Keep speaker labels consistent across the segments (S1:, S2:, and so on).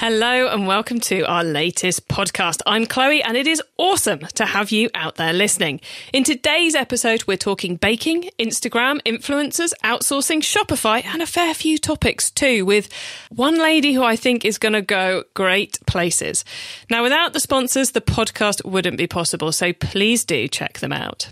S1: Hello and welcome to our latest podcast. I'm Chloe and it is awesome to have you out there listening. In today's episode, we're talking baking, Instagram, influencers, outsourcing, Shopify, and a fair few topics too, with one lady who I think is going to go great places. Now, without the sponsors, the podcast wouldn't be possible, so please do check them out.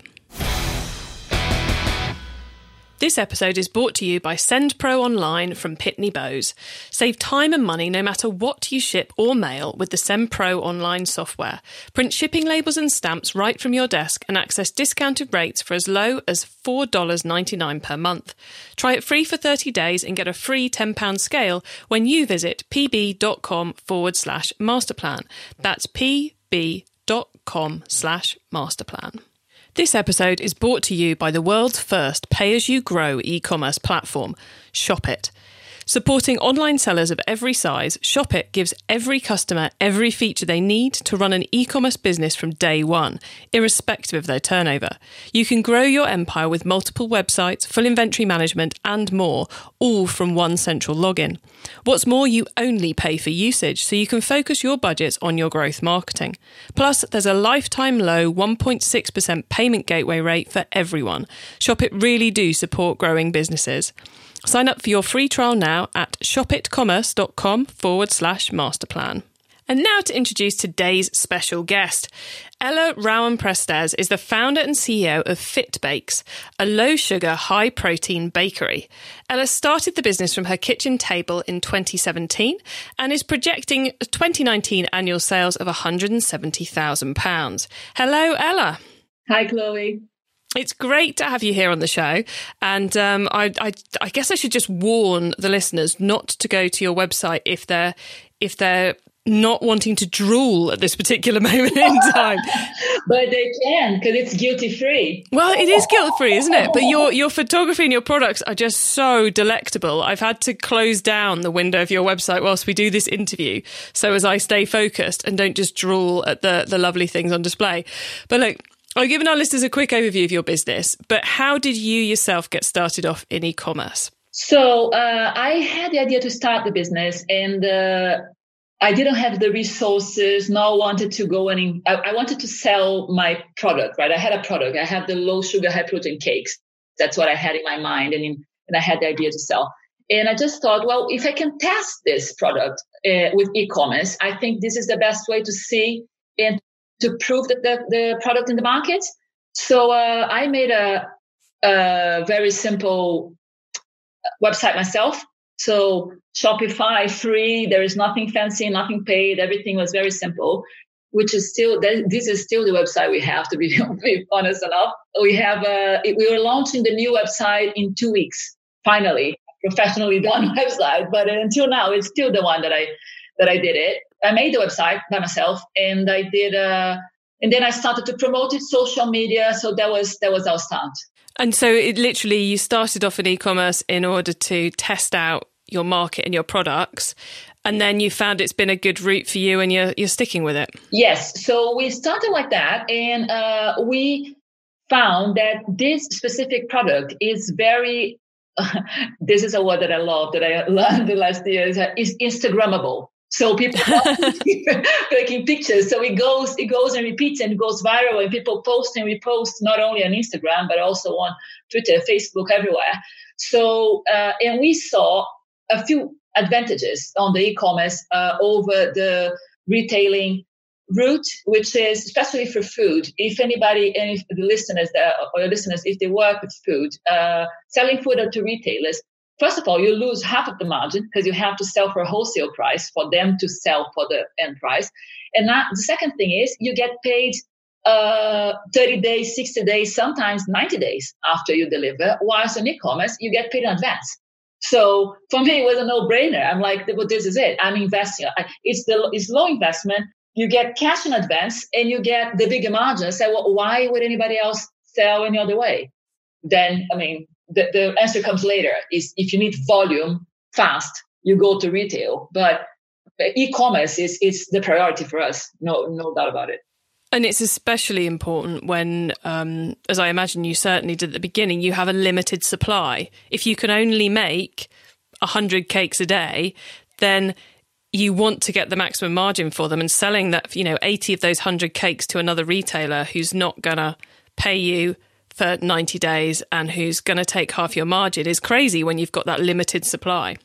S1: This episode is brought to you by SendPro Online from Pitney Bowes. Save time and money no matter what you ship or mail with the SendPro Online software. Print shipping labels and stamps right from your desk and access discounted rates for as low as $4.99 per month. Try it free for 30 days and get a free £10 scale when you visit pb.com forward slash masterplan. That's pb.com slash masterplan. This episode is brought to you by the world's first pay as you grow e commerce platform, Shopit. Supporting online sellers of every size, Shopit gives every customer every feature they need to run an e commerce business from day one, irrespective of their turnover. You can grow your empire with multiple websites, full inventory management, and more, all from one central login. What's more, you only pay for usage, so you can focus your budgets on your growth marketing. Plus, there's a lifetime low 1.6% payment gateway rate for everyone. Shopit really do support growing businesses. Sign up for your free trial now at shopitcommerce.com forward slash masterplan. And now to introduce today's special guest. Ella Rauen-Prestes is the founder and CEO of Fitbakes, a low sugar, high protein bakery. Ella started the business from her kitchen table in 2017 and is projecting 2019 annual sales of £170,000. Hello, Ella.
S2: Hi, Chloe.
S1: It's great to have you here on the show, and um, I, I, I, guess I should just warn the listeners not to go to your website if they're if they're not wanting to drool at this particular moment in time.
S2: but they can because it's guilty free.
S1: Well, it is guilt free, isn't it? But your your photography and your products are just so delectable. I've had to close down the window of your website whilst we do this interview, so as I stay focused and don't just drool at the the lovely things on display. But look I've given our listeners a quick overview of your business, but how did you yourself get started off in e commerce?
S2: So uh, I had the idea to start the business, and uh, I didn't have the resources. Nor wanted to go and I, I, wanted to sell my product. Right, I had a product. I had the low sugar, high protein cakes. That's what I had in my mind, and in, and I had the idea to sell. And I just thought, well, if I can test this product uh, with e-commerce, I think this is the best way to see and to prove that the, the product in the market. So uh, I made a, a very simple website myself. So Shopify free. There is nothing fancy, nothing paid. Everything was very simple, which is still this is still the website we have. To be, honest enough, we have uh, we were launching the new website in two weeks. Finally, professionally done website, but until now, it's still the one that I that I did it. I made the website by myself, and I did. Uh, and then I started to promote it social media. So that was that was our start.
S1: And so it literally you started off in e-commerce in order to test out your market and your products and then you found it's been a good route for you and you're you're sticking with it.
S2: Yes, so we started like that and uh, we found that this specific product is very this is a word that I love that I learned the last years is Instagrammable. So people are taking pictures. So it goes, it goes and repeats and goes viral, and people post and repost not only on Instagram but also on Twitter, Facebook, everywhere. So uh, and we saw a few advantages on the e-commerce uh, over the retailing route, which is especially for food. If anybody, any of the listeners that, or your listeners, if they work with food, uh, selling food to retailers, first of all, you lose half of the margin because you have to sell for a wholesale price for them to sell for the end price. And that, the second thing is you get paid uh, 30 days, 60 days, sometimes 90 days after you deliver. Whilst in e-commerce, you get paid in advance. So for me, it was a no-brainer. I'm like, well, this is it. I'm investing. It's the it's low investment. You get cash in advance, and you get the bigger margin. I say, well, why would anybody else sell any other way? Then, I mean, the, the answer comes later is if you need volume fast, you go to retail. But e-commerce is is the priority for us. No, no doubt about it.
S1: And it's especially important when, um, as I imagine you certainly did at the beginning, you have a limited supply. If you can only make 100 cakes a day, then you want to get the maximum margin for them and selling that, you know, 80 of those 100 cakes to another retailer who's not going to pay you for 90 days and who's going to take half your margin is crazy when you've got that limited supply.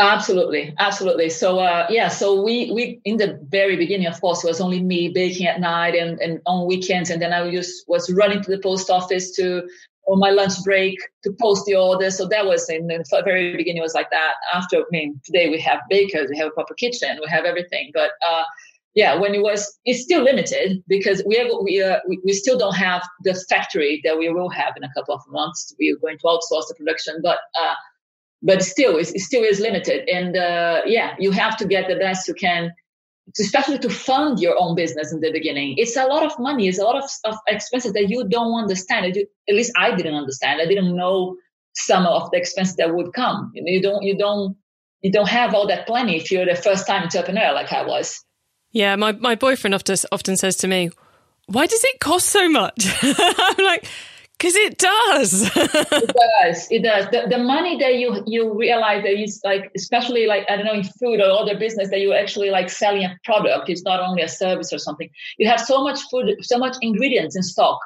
S2: Absolutely, absolutely. So uh, yeah, so we we in the very beginning, of course, it was only me baking at night and, and on weekends, and then I just was running to the post office to on my lunch break to post the order. So that was in the very beginning was like that. After I mean, today we have bakers, we have a proper kitchen, we have everything, but uh, yeah, when it was, it's still limited because we have, we, uh, we, still don't have the factory that we will have in a couple of months. We are going to outsource the production, but uh, but still it still is limited. And uh, yeah you have to get the best you can especially to fund your own business in the beginning. It's a lot of money. It's a lot of, of expenses that you don't understand. At least i didn't understand. I didn't know some of the expenses that would come. You don't you don't you don't have all that planning if you're the first time entrepreneur like i was
S1: yeah my, my boyfriend often, often says to me why does it cost so much i'm like because it does.
S2: it does. It does. The, the money that you you realize that is like, especially like I don't know in food or other business that you actually like selling a product. It's not only a service or something. You have so much food, so much ingredients in stock.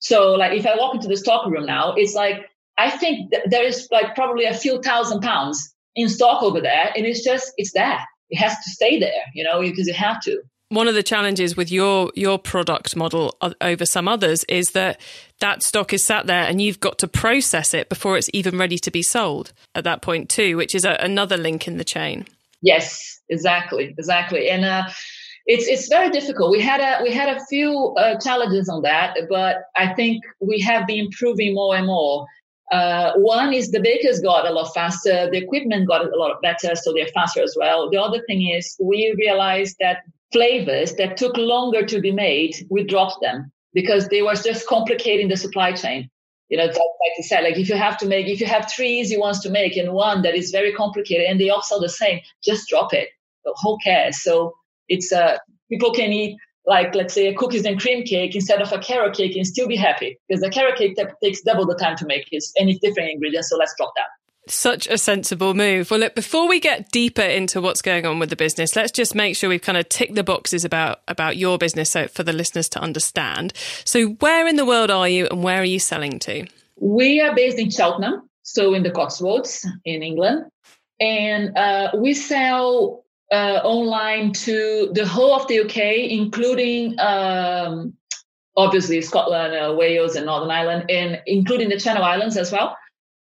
S2: So like if I walk into the stock room now, it's like I think th- there is like probably a few thousand pounds in stock over there, and it's just it's there. It has to stay there, you know, because you have to.
S1: One of the challenges with your your product model over some others is that that stock is sat there and you've got to process it before it's even ready to be sold at that point too which is a, another link in the chain.
S2: Yes exactly exactly. And uh, it's it's very difficult. We had a we had a few uh, challenges on that but i think we have been improving more and more uh, one is the bakers got a lot faster, the equipment got a lot better, so they're faster as well. The other thing is we realized that flavors that took longer to be made, we dropped them because they were just complicating the supply chain. You know, like, you said, like if you have to make, if you have three easy ones to make and one that is very complicated and they all sell the same, just drop it. Who cares? So it's uh, people can eat like let's say a cookies and cream cake instead of a carrot cake and still be happy because the carrot cake takes double the time to make it's any different ingredients. So let's drop that.
S1: Such a sensible move. Well, look, before we get deeper into what's going on with the business, let's just make sure we've kind of ticked the boxes about, about your business so for the listeners to understand. So, where in the world are you and where are you selling to?
S2: We are based in Cheltenham, so in the Cotswolds in England. And uh, we sell uh, online to the whole of the UK, including um, obviously Scotland, uh, Wales, and Northern Ireland, and including the Channel Islands as well.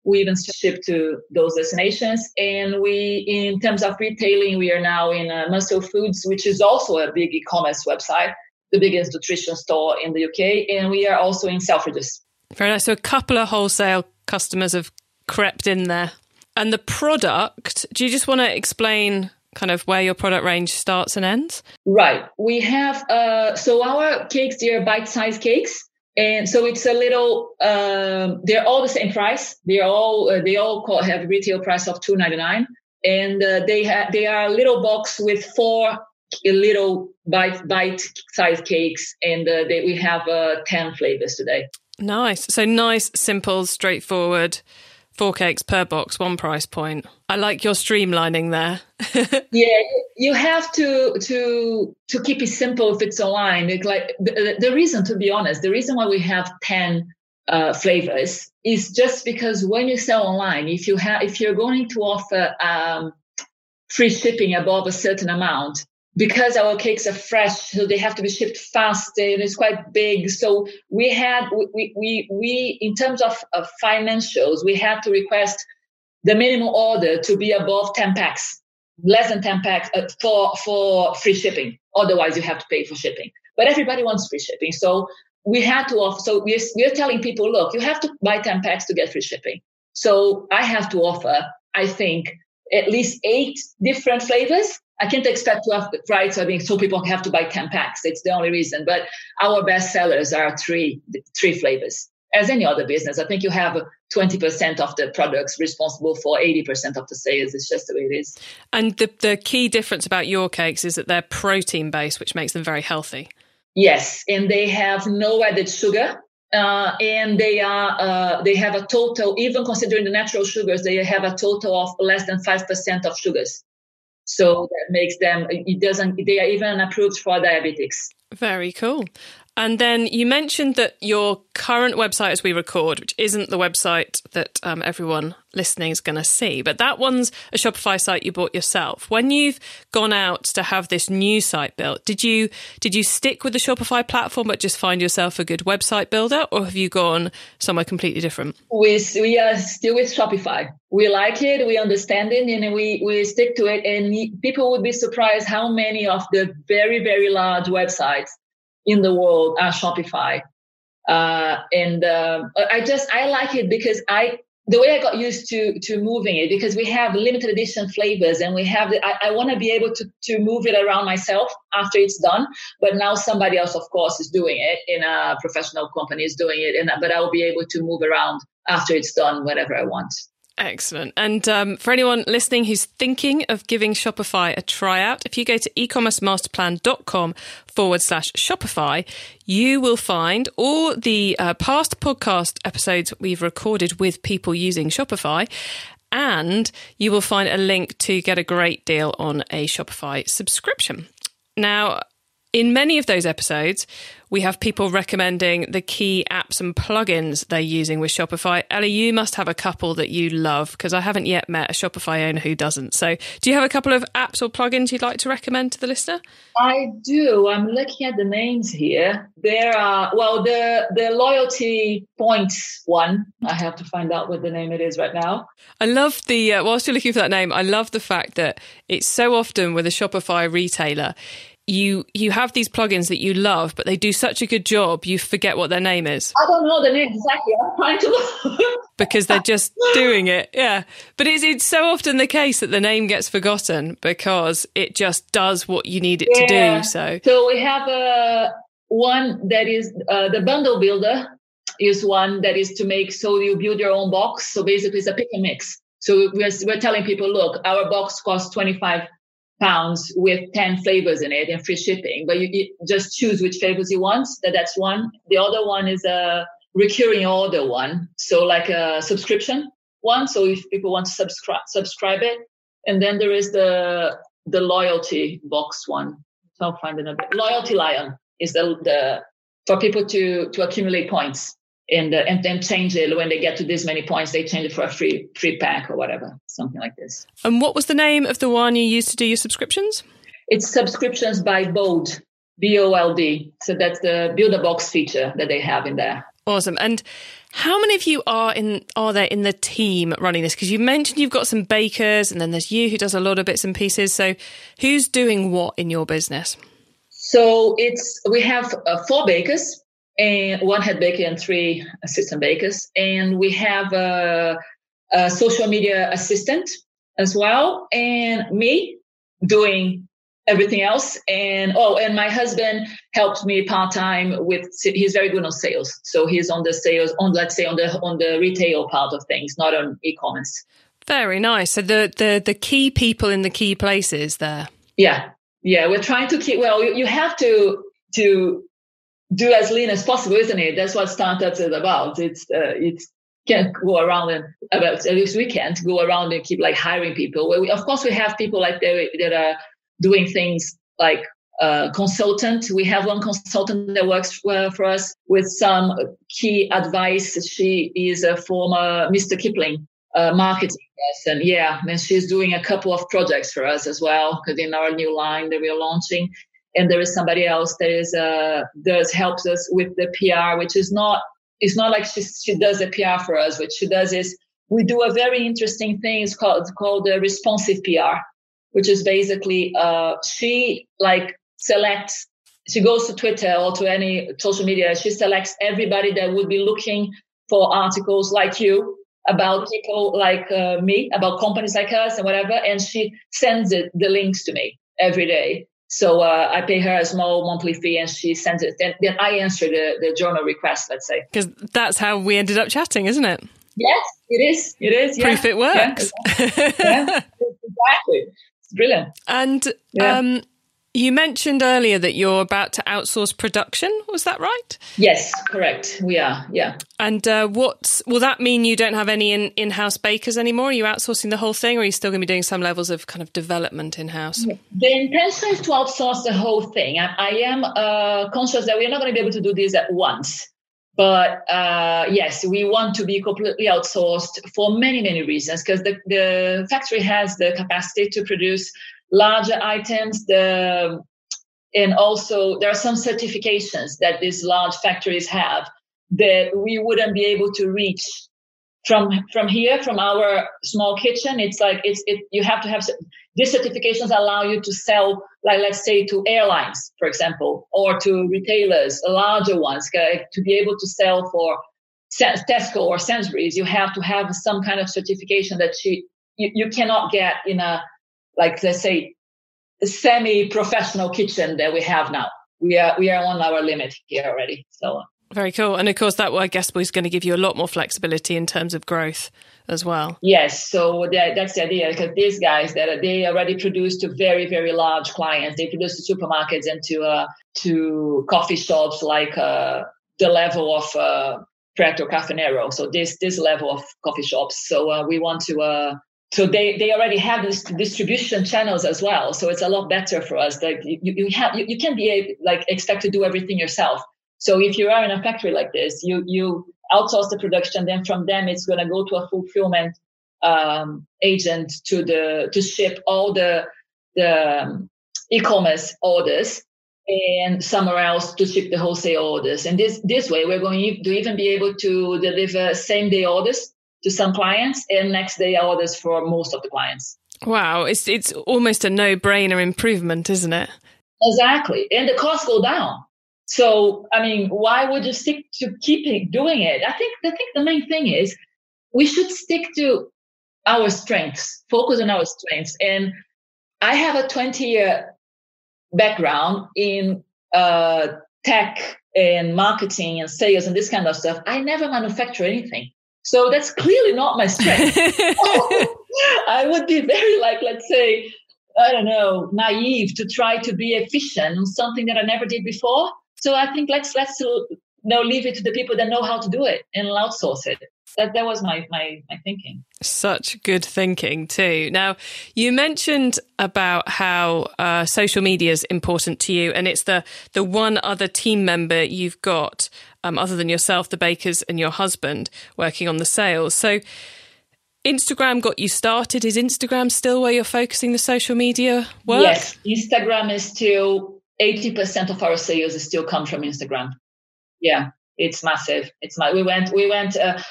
S2: We even ship to those destinations. And we, in terms of retailing, we are now in uh, Muscle Foods, which is also a big e-commerce website, the biggest nutrition store in the UK. And we are also in Selfridges.
S1: Very nice. So a couple of wholesale customers have crept in there. And the product, do you just want to explain kind of where your product range starts and ends?
S2: Right. We have, uh, so our cakes, they are bite-sized cakes. And so it's a little um, they're all the same price. They're all uh, they all call, have retail price of 299 and uh, they have they are a little box with four little bite bite size cakes. And uh, they, we have uh, 10 flavors today.
S1: Nice. So nice simple straightforward four cakes per box, one price point. I like your streamlining there.
S2: yeah, you have to to to keep it simple if it's online. It's like the, the reason, to be honest, the reason why we have ten uh, flavors is just because when you sell online, if you have if you're going to offer um, free shipping above a certain amount, because our cakes are fresh, so they have to be shipped fast and it's quite big. So we had, we, we, we, in terms of, of financials, we had to request the minimum order to be above 10 packs, less than 10 packs uh, for, for free shipping. Otherwise you have to pay for shipping. But everybody wants free shipping. So we had to offer, so we're, we're telling people, look, you have to buy 10 packs to get free shipping. So I have to offer, I think, at least eight different flavors I can't expect to have right. I mean, so people have to buy 10 packs. It's the only reason. But our best sellers are three, three flavors. As any other business, I think you have 20% of the products responsible for 80% of the sales. It's just the way it is.
S1: And the, the key difference about your cakes is that they're protein based, which makes them very healthy.
S2: Yes, and they have no added sugar. Uh, and they are uh, they have a total, even considering the natural sugars, they have a total of less than five percent of sugars. So that makes them it doesn't they are even approved for diabetics.
S1: Very cool. And then you mentioned that your current website as we record, which isn't the website that um, everyone listening is going to see, but that one's a Shopify site you bought yourself. When you've gone out to have this new site built, did you did you stick with the Shopify platform but just find yourself a good website builder, or have you gone somewhere completely different?
S2: We we are still with Shopify. We like it, we understand it, and we we stick to it. And people would be surprised how many of the very very large websites in the world are Shopify. Uh, and uh, I just I like it because I the way I got used to to moving it because we have limited edition flavors and we have the, I, I want to be able to to move it around myself after it's done. But now somebody else, of course, is doing it in a professional company is doing it, and but I'll be able to move around after it's done whenever I want.
S1: Excellent. And um, for anyone listening who's thinking of giving Shopify a tryout, if you go to ecommercemasterplan.com forward slash Shopify, you will find all the uh, past podcast episodes we've recorded with people using Shopify. And you will find a link to get a great deal on a Shopify subscription. Now, in many of those episodes, we have people recommending the key apps and plugins they're using with Shopify. Ellie, you must have a couple that you love because I haven't yet met a Shopify owner who doesn't. So, do you have a couple of apps or plugins you'd like to recommend to the listener?
S2: I do. I'm looking at the names here. There are well, the the loyalty points one. I have to find out what the name it is right now.
S1: I love the uh, whilst you're looking for that name. I love the fact that it's so often with a Shopify retailer you you have these plugins that you love, but they do such a good job, you forget what their name is.
S2: I don't know the name exactly. I'm trying to look.
S1: because they're just doing it. Yeah, but it's it's so often the case that the name gets forgotten because it just does what you need it yeah. to do. So
S2: so we have a uh, one that is uh, the bundle builder is one that is to make so you build your own box. So basically, it's a pick and mix. So we're, we're telling people, look, our box costs 25 pounds with 10 flavors in it and free shipping but you, you, just choose which flavors you want. That that's one. The other one is a recurring order one. So like a subscription one. So if people want to subscribe subscribe it. And then there is the the loyalty box one. So i'll find another. LoyaltyLion is the the for people to to accumulate points and uh, and then change it. When they get to this many points they change it for a free free pack or whatever something like this.
S1: And what was the name of the one you used to do your subscriptions?
S2: It's subscriptions by bold b-o-l-d so that's the build a box feature that they have in there.
S1: Awesome. And how many of you are in are there in the team running this? Because you mentioned you've got some bakers and then there's you who does a lot of bits and pieces. So who's doing what in your business?
S2: So it's we have uh, four bakers and one head baker and three assistant bakers. And we have a, a, social media assistant as well, and me doing everything else. And oh, and my husband helped me part time with. He's very good on sales, so he's on the sales on let's say on the on the retail part of things, not on e-commerce.
S1: Very nice. So the the the key people in the key places there.
S2: Yeah, yeah. We're trying to keep. Well, you, you have to to do as lean as possible, isn't it? That's what startups is about. It's uh, can't go around and about at least we can't go around and keep like hiring people. We, of course, we have people like that, that are doing things like uh, consultant. We have one consultant that works uh, for us with some key advice. She is a former Mr. Kipling uh, marketing person. Yeah, and she's doing a couple of projects for us as well because in our new line that we are launching and there is somebody else that is uh does helps us with the PR, which is not it's not like she she does the PR for us. What she does is we do a very interesting thing. It's called called the responsive PR, which is basically uh she like selects she goes to Twitter or to any social media. She selects everybody that would be looking for articles like you about people like uh, me, about companies like us and whatever. And she sends it, the links to me every day. So uh, I pay her a small monthly fee, and she sends it. Then, then I answer the, the journal request. Let's say
S1: because that's how we ended up chatting, isn't it?
S2: Yes, it is. It is.
S1: Proof it works.
S2: Yeah, yeah exactly. It's brilliant.
S1: And yeah. um, you mentioned earlier that you're about to outsource production. Was that right?
S2: Yes, correct. We are. Yeah.
S1: And uh, what will that mean? You don't have any in in house bakers anymore? Are you outsourcing the whole thing, or are you still going to be doing some levels of kind of development in house?
S2: The intention is to outsource the whole thing. I, I am uh, conscious that we're not going to be able to do this at once. But uh, yes, we want to be completely outsourced for many, many reasons because the, the factory has the capacity to produce larger items. The and also there are some certifications that these large factories have that we wouldn't be able to reach from from here from our small kitchen it's like it's it you have to have these certifications allow you to sell like let's say to airlines for example or to retailers larger ones uh, to be able to sell for tesco or sainsbury's you have to have some kind of certification that you, you, you cannot get in a like let's say semi-professional kitchen that we have now we are we are on our limit here already so
S1: very cool. And of course, that I guess was going to give you a lot more flexibility in terms of growth as well.
S2: Yes. So that, that's the idea because these guys that they already produce to very, very large clients. They produce to supermarkets and to, uh, to coffee shops like uh, the level of uh, Preto Caffè Nero. So this, this level of coffee shops. So uh, we want to, uh, so they, they already have this distribution channels as well. So it's a lot better for us. Like you, you have, you, you can't be like expect to do everything yourself so if you are in a factory like this, you you outsource the production, then from them it's going to go to a fulfillment um, agent to the to ship all the the um, e-commerce orders and somewhere else to ship the wholesale orders. And this this way, we're going to even be able to deliver same day orders to some clients and next day orders for most of the clients.
S1: Wow, it's it's almost a no brainer improvement, isn't it?
S2: Exactly, and the costs go down. So, I mean, why would you stick to keeping doing it? I think I think the main thing is we should stick to our strengths, focus on our strengths. And I have a 20 year background in uh, tech and marketing and sales and this kind of stuff. I never manufacture anything. So that's clearly not my strength. I would be very like, let's say, I don't know, naive to try to be efficient on something that I never did before. So I think let's let's you know leave it to the people that know how to do it and outsource it. That that was my my my thinking.
S1: Such good thinking too. Now you mentioned about how uh, social media is important to you, and it's the the one other team member you've got um, other than yourself, the bakers, and your husband working on the sales. So. Instagram got you started. Is Instagram still where you're focusing the social media work?
S2: Yes, Instagram is still 80% of our sales still come from Instagram. Yeah, it's massive. It's my, we went, we went, uh,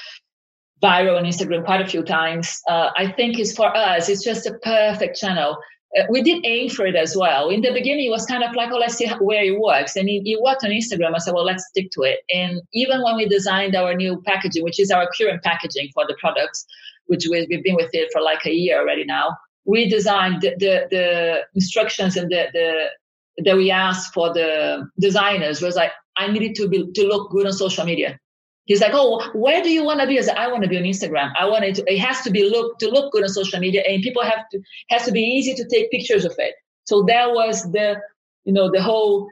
S2: viral on Instagram quite a few times. Uh, I think it's for us, it's just a perfect channel. Uh, we did aim for it as well. In the beginning, it was kind of like, oh, let's see where it works. And it, it, worked on Instagram. I said, well, let's stick to it. And even when we designed our new packaging, which is our current packaging for the products, which we, have been with it for like a year already now, we designed the, the, the instructions and the, the that we asked for the designers was like, I needed to be to look good on social media. He's like, oh, where do you want to be? I said, I want to be on Instagram. I want it to, it has to be look to look good on social media, and people have to has to be easy to take pictures of it. So that was the you know the whole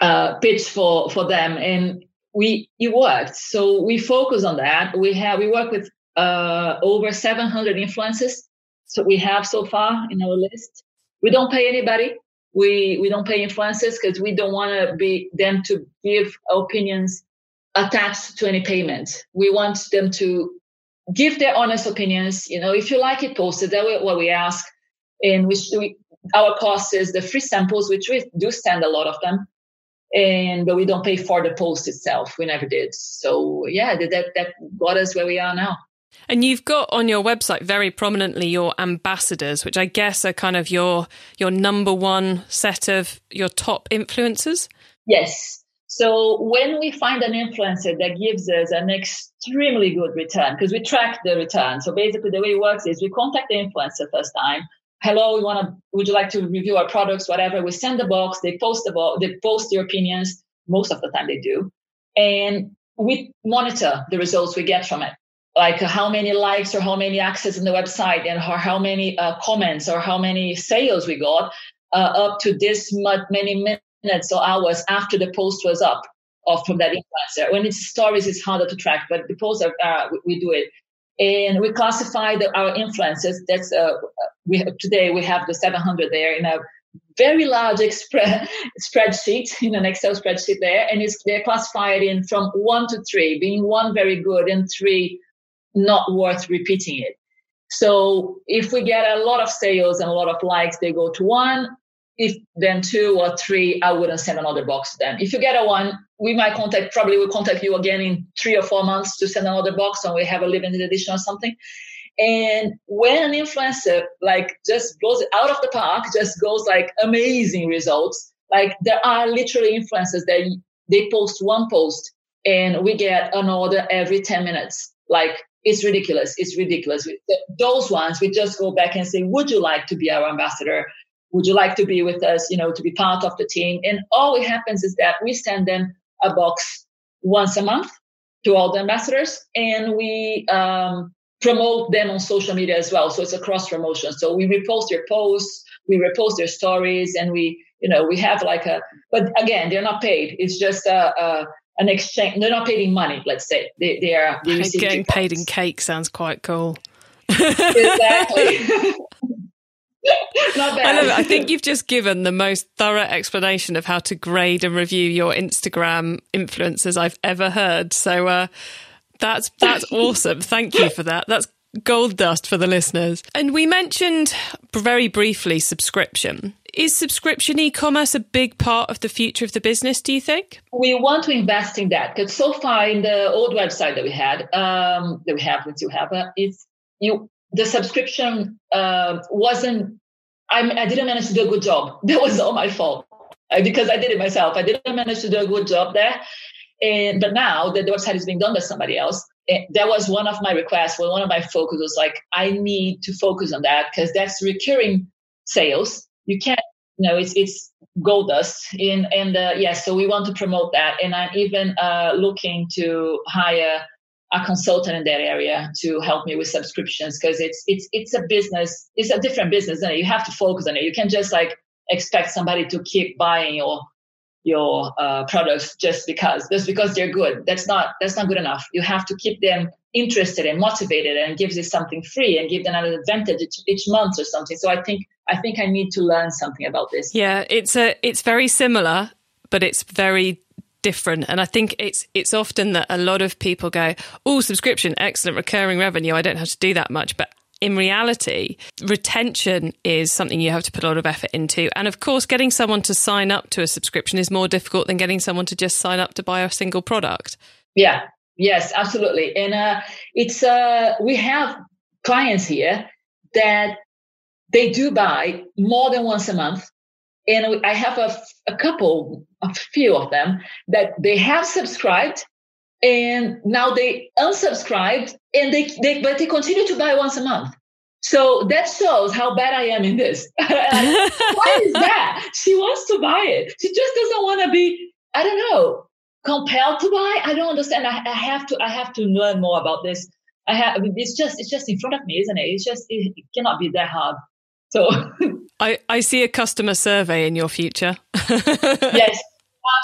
S2: uh, pitch for for them, and we it worked. So we focus on that. We have we work with uh, over 700 influencers. So we have so far in our list. We don't pay anybody we we don't pay influencers because we don't want to be them to give opinions attached to any payment. We want them to give their honest opinions. You know, if you like it, post it. That's what we ask. And we, we our cost is the free samples, which we do send a lot of them, and but we don't pay for the post itself. We never did. So yeah, that that got us where we are now.
S1: And you've got on your website very prominently your ambassadors, which I guess are kind of your your number one set of your top influencers.
S2: Yes. So when we find an influencer that gives us an extremely good return, because we track the return. So basically the way it works is we contact the influencer first time. Hello, we want to, would you like to review our products, whatever. We send the box, they post the box, they post their opinions. Most of the time they do. And we monitor the results we get from it. like how many likes or how many access on the website and how, how many uh, comments or how many sales we got uh, up to this much, many minutes or hours after the post was up of from that influencer. When it's stories, it's harder to track, but the posts are, uh, we, we, do it. And we classify the, our influencers. That's uh, we have, today we have the 700 there in a very large expre- spreadsheet in an Excel spreadsheet there, and it's they're classified in from one to three, being one very good and three not worth repeating it. So if we get a lot of sales and a lot of likes, they go to one. If then two or three, I wouldn't send another box to them. If you get a one, we might contact, probably will contact you again in three or four months to send another box and we have a limited edition or something. And when an influencer like just goes out of the park, just goes like amazing results, like there are literally influencers that they post one post and we get an order every 10 minutes. Like it's ridiculous. It's ridiculous. Those ones, we just go back and say, would you like to be our ambassador? Would you like to be with us, you know, to be part of the team? And all it happens is that we send them a box once a month to all the ambassadors and we um, promote them on social media as well. So it's a cross promotion. So we repost their posts, we repost their stories and we, you know, we have like a, but again, they're not paid. It's just a, a an exchange. They're not paid in money, let's say. They, they are
S1: getting paid in cake sounds quite cool.
S2: exactly. Not bad.
S1: I love it. I think you've just given the most thorough explanation of how to grade and review your Instagram influencers I've ever heard. So uh, that's that's awesome. Thank you for that. That's gold dust for the listeners. And we mentioned very briefly subscription. Is subscription e-commerce a big part of the future of the business? Do you think?
S2: We want to invest in that because so far in the old website that we had, um, that we have, that you have, uh, it's you the subscription uh, wasn't. I, I didn't manage to do a good job. That was all my fault because I did it myself. I didn't manage to do a good job there. And but now that the website is being done by somebody else, that was one of my requests. Well, one of my focus was like, I need to focus on that because that's recurring sales. You can't, you know, it's it's gold dust. In and uh, yes, yeah, so we want to promote that. And I'm even uh, looking to hire a consultant in that area to help me with subscriptions because it's it's it's a business. It's a different business, and you have to focus on it. You can't just like expect somebody to keep buying your your uh, products just because just because they're good that's not that's not good enough you have to keep them interested and motivated and give them something free and give them an advantage each, each month or something so i think i think i need to learn something about this
S1: yeah it's a it's very similar but it's very different and i think it's it's often that a lot of people go oh subscription excellent recurring revenue i don't have to do that much but in reality, retention is something you have to put a lot of effort into. And of course, getting someone to sign up to a subscription is more difficult than getting someone to just sign up to buy a single product.
S2: Yeah, yes, absolutely. And uh, it's, uh, we have clients here that they do buy more than once a month. And I have a, a couple, a few of them that they have subscribed and now they unsubscribed and they, they but they continue to buy once a month. So that shows how bad i am in this. Why is that? She wants to buy it. She just doesn't want to be i don't know compelled to buy? I don't understand. I, I, have to i have to learn more about this. I have I mean, it's just it's just in front of me isn't it? It's just it, it cannot be that hard. So
S1: I, I see a customer survey in your future.
S2: Yes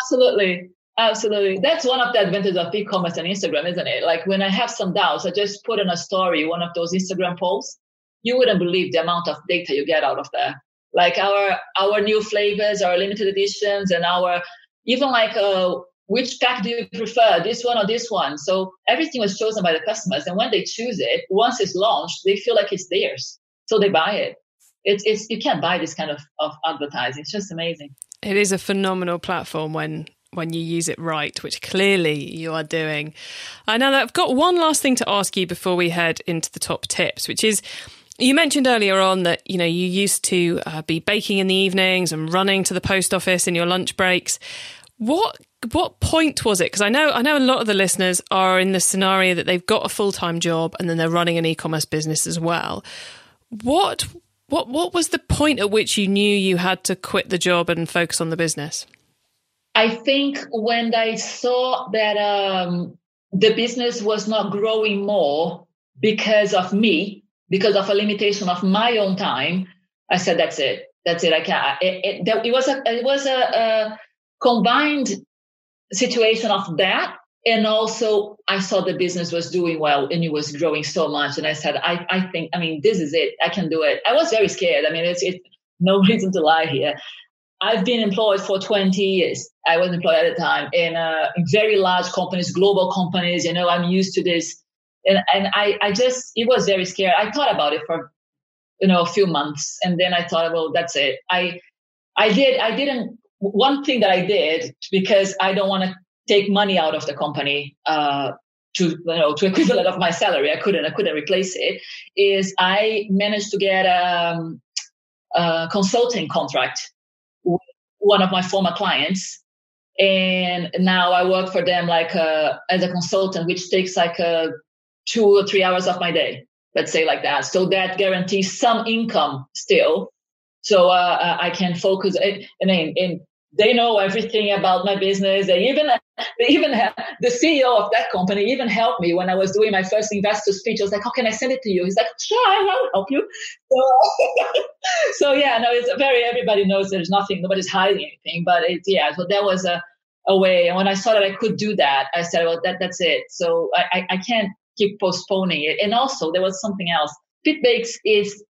S2: absolutely Absolutely. That's one of the advantages of e-commerce and Instagram, isn't it? Like when I have some doubts, I just put in a story, one of those Instagram posts. You wouldn't believe the amount of data you get out of there. Like our our new flavors, our limited editions, and our even like uh, which pack do you prefer, this one or this one? So everything was chosen by the customers, and when they choose it, once it's launched, they feel like it's theirs, so they buy it. It's it's you can't buy this kind of of advertising. It's just amazing.
S1: It is a phenomenal platform when when you use it right, which clearly you are doing. Uh, now, I've got one last thing to ask you before we head into the top tips, which is you mentioned earlier on that you know you used to uh, be baking in the evenings and running to the post office in your lunch breaks. What what point was it? Because I know I know a lot of the listeners are in the scenario that they've got a full time job and then they're running an e commerce business as well. What what what was the point at which you knew you had to quit the job and focus on the business?
S2: I think when I saw that um, the business was not growing more because of me, because of a limitation of my own time, I said, "That's it. That's it. I can't." It, it, it was a it was a, a combined situation of that and also i saw the business was doing well and it was growing so much. And i said i, I think i mean this is it. I can do it. I was very scared. I mean it's, it's no reason to lie here. I've been employed for 20 years. I was employed at the time in, uh, very large companies global companies. You know i'm used to this. And, and I, I just it was very scary. I thought about it for you know a few months. And then i thought well that's it. I i did i didn't one thing that i did because i don't want to take money out of the company uh, to you know to equivalent of my salary. I couldn't I couldn't replace it. Is I managed to get um, a consulting contract with one of my former clients, and now I work for them like a, uh, as a consultant, which takes like a uh, two or three hours of my day. Let's say like that. So that guarantees some income still. So uh, I can focus. I mean, in they know everything about my business. They even they even have, the CEO of that company even helped me when I was doing my first investor speech. I was like, "How can I send it to you?" He's like, "Sure, I'll help you." So, so yeah, no, it's very everybody knows there's nothing, nobody's hiding anything. But it's yeah, so that was a a way. And when I saw that I could do that, I said, "Well, that that's it." So I I, I can't keep postponing it. And also there was something else. Fitbakes is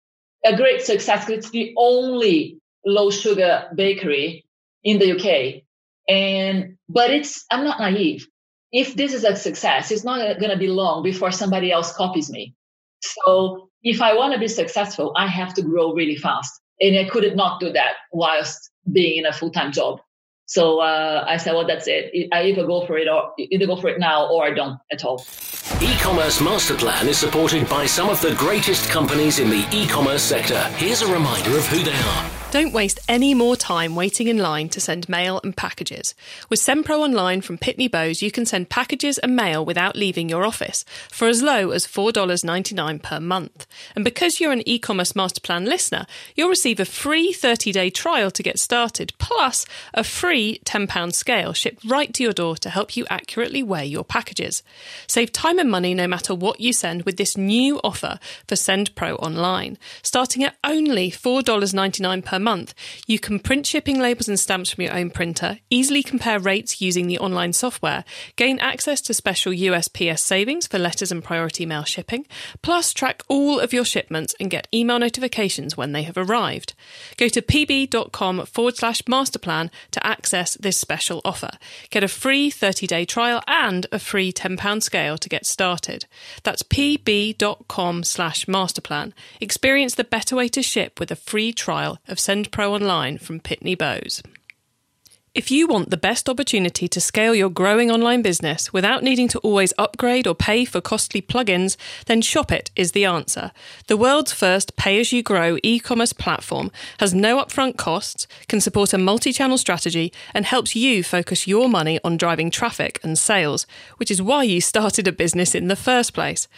S2: a great success. It's the only low sugar bakery in the UK. And, but it's, I'm not naive. If this is a success, it's not going to be long before somebody else copies me. So if I want to be successful, I have to grow really fast. And I could not do that whilst being in a full time job. So uh, I said, well, that's it. I either go for it or either go for it now or I don't at all.
S3: E-commerce master plan is supported by some of the greatest companies in the e-commerce sector. Here's a reminder of who they are.
S1: Don't waste any more time waiting in line to send mail and packages. With SendPro Online from Pitney Bowes, you can send packages and mail without leaving your office for as low as $4.99 per month. And because you're an e-commerce master plan listener, you'll receive a free 30-day trial to get started, plus a free £10 scale shipped right to your door to help you accurately weigh your packages. Save time and money no matter what you send with this new offer for SendPro Online, starting at only $4.99 per per month. You can print shipping labels and stamps from your own printer, easily compare rates using the online software, gain access to special USPS savings for letters and priority mail shipping, plus track all of your shipments and get email notifications when they have arrived. Go to pb.com forward slash masterplan to access this special offer. Get a free 30 day trial and a free £10 scale to get started. That's pb.com slash masterplan. Experience the better way to ship with a free trial of SendPro Online from Pitney Bowes. If you want the best opportunity to scale your growing online business without needing to always upgrade or pay for costly plugins, then Shopit is the answer. The world's first pay as you grow e commerce platform has no upfront costs, can support a multi channel strategy, and helps you focus your money on driving traffic and sales, which is why you started a business in the first place.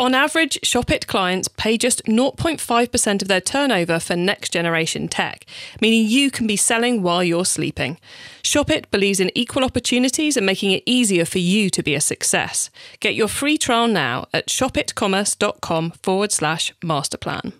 S1: On average, Shopit clients pay just 0.5% of their turnover for next generation tech, meaning you can be selling while you're sleeping. Shopit believes in equal opportunities and making it easier for you to be a success. Get your free trial now at shopitcommerce.com forward slash masterplan.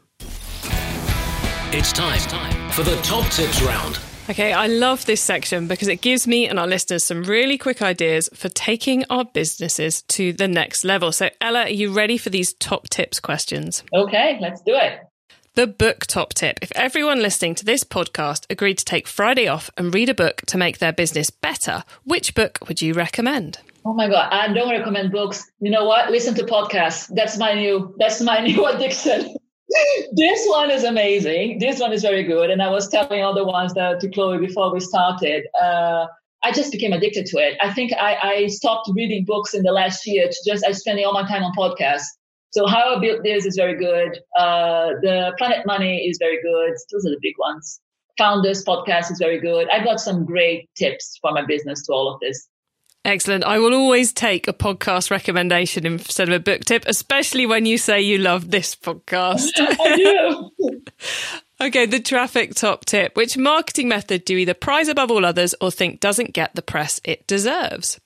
S3: It's time for the top tips round.
S1: Okay, I love this section because it gives me and our listeners some really quick ideas for taking our businesses to the next level. So, Ella, are you ready for these top tips questions?
S2: Okay, let's do it.
S1: The book top tip. If everyone listening to this podcast agreed to take Friday off and read a book to make their business better, which book would you recommend?
S2: Oh my god, I don't recommend books. You know what? Listen to podcasts. That's my new that's my new addiction this one is amazing. This one is very good. And I was telling all the ones that to Chloe before we started. Uh, I just became addicted to it. I think I, I stopped reading books in the last year to just I spending all my time on podcasts. So how I built this is very good. Uh, the Planet Money is very good. Those are the big ones. Founders podcast is very good. I got some great tips for my business to all of this.
S1: Excellent. I will always take a podcast recommendation instead of a book tip, especially when you say you love this podcast.
S2: I do.
S1: okay, the traffic top tip. Which marketing method do you either prize above all others or think doesn't get the press it deserves?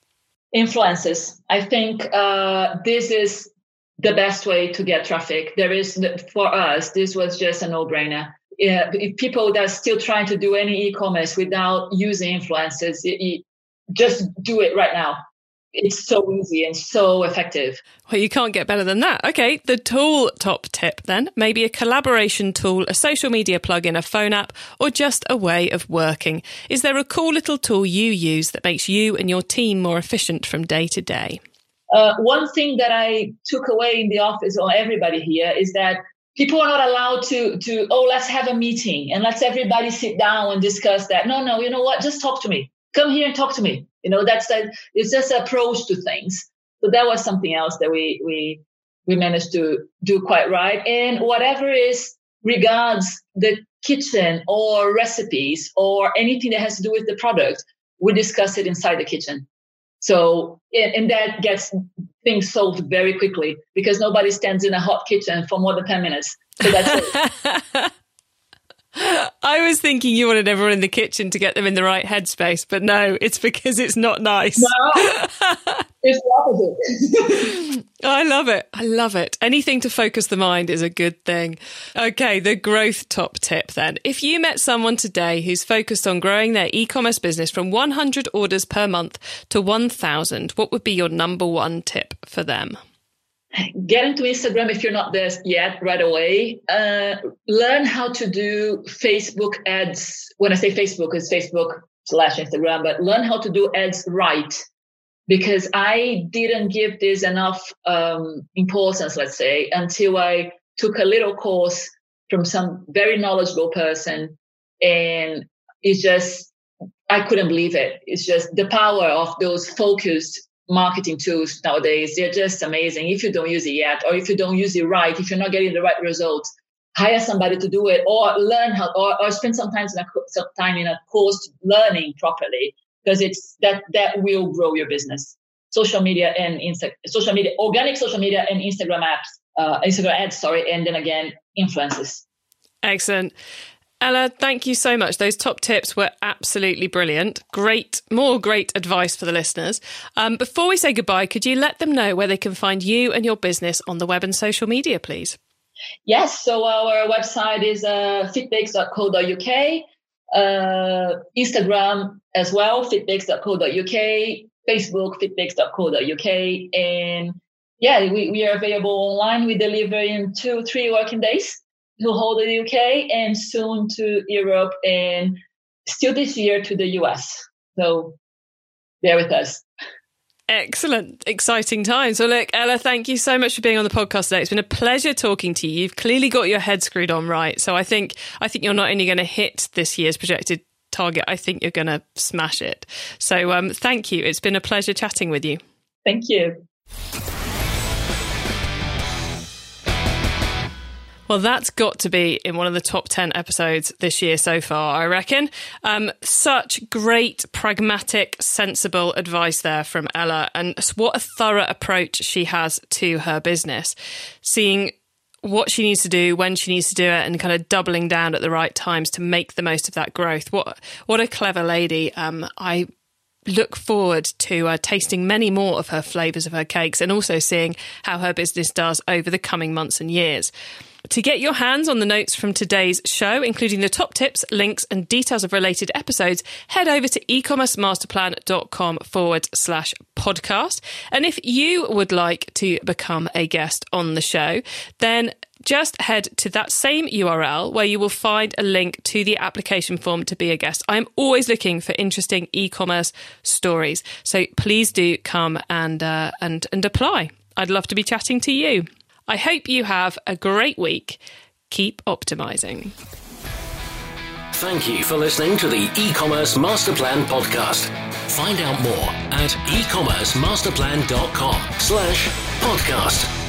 S2: Influences. I think uh, this is the best way to get traffic. There is, for us, this was just a no brainer. Yeah, if people that are still trying to do any e-commerce without using influencers, it, it, just do it right now it's so easy and so effective.
S1: Well, you can't get better than that. Okay, the tool top tip then maybe a collaboration tool, a social media plugin, a phone app, or just a way of working. Is there a cool little tool you use that makes you and your team more efficient from day to day?
S2: Uh, one thing that I took away in the office or everybody here is that people are not allowed to to oh let's have a meeting and let's everybody sit down and discuss that. No, no, you know what? Just talk to me. Come here and talk to me you know, that's that. it's just an approach to things. So that was something else that we we we managed to do quite right. And whatever is regards the kitchen or recipes or anything that has to do with the product, we discuss it inside the kitchen. So and that gets things solved very quickly because nobody stands in a hot kitchen for more than 10 minutes. So that's it.
S1: I was thinking you wanted everyone in the kitchen to get them in the right headspace, but no, it's because it's not nice.
S2: No, it's the opposite.
S1: I love it. I love it. Anything to focus the mind is a good thing. Okay, the growth top tip then. If you met someone today who's focused on growing their e commerce business from 100 orders per month to 1,000, what would be your number one tip for them?
S2: Get into Instagram if you're not there yet right away. Uh, learn how to do Facebook ads. When I say Facebook, it's Facebook slash Instagram, but learn how to do ads right. Because I didn't give this enough um, importance, let's say, until I took a little course from some very knowledgeable person. And it's just, I couldn't believe it. It's just the power of those focused marketing tools nowadays. They're just amazing. If you don't use it yet, or if you don't use it right, if you're not getting the right results, hire somebody to do it or learn how, or, or spend some time in a, some time in a course learning properly because it's that, that will grow your business. Social media and Insta, social media, organic social media and Instagram apps, uh, Instagram ads, sorry. And then again, influences.
S1: Excellent. Ella, thank you so much. Those top tips were absolutely brilliant. Great, more great advice for the listeners. Um, before we say goodbye, could you let them know where they can find you and your business on the web and social media, please?
S2: Yes, so our website is uh, fitbakes.co.uk, uh, Instagram as well, fitbakes.co.uk, Facebook, fitbakes.co.uk, and yeah, we, we are available online. We deliver in two, three working days to hold in the UK and soon to Europe and still this year to the US. So bear with us.
S1: Excellent, exciting times. So, look, Ella, thank you so much for being on the podcast today. It's been a pleasure talking to you. You've clearly got your head screwed on right. So, I think I think you're not only going to hit this year's projected target, I think you're going to smash it. So, um, thank you. It's been a pleasure chatting with you.
S2: Thank you.
S1: Well, that's got to be in one of the top 10 episodes this year so far, I reckon. Um, such great, pragmatic, sensible advice there from Ella, and what a thorough approach she has to her business. Seeing what she needs to do, when she needs to do it, and kind of doubling down at the right times to make the most of that growth. What what a clever lady! Um, I look forward to uh, tasting many more of her flavors of her cakes, and also seeing how her business does over the coming months and years. To get your hands on the notes from today's show, including the top tips, links, and details of related episodes, head over to ecommercemasterplan.com forward slash podcast. And if you would like to become a guest on the show, then just head to that same URL where you will find a link to the application form to be a guest. I'm always looking for interesting e-commerce stories, so please do come and uh, and and apply. I'd love to be chatting to you. I hope you have a great week. Keep optimizing.
S3: Thank you for listening to the e-commerce master plan podcast. Find out more at ecommercemasterplan.com slash podcast.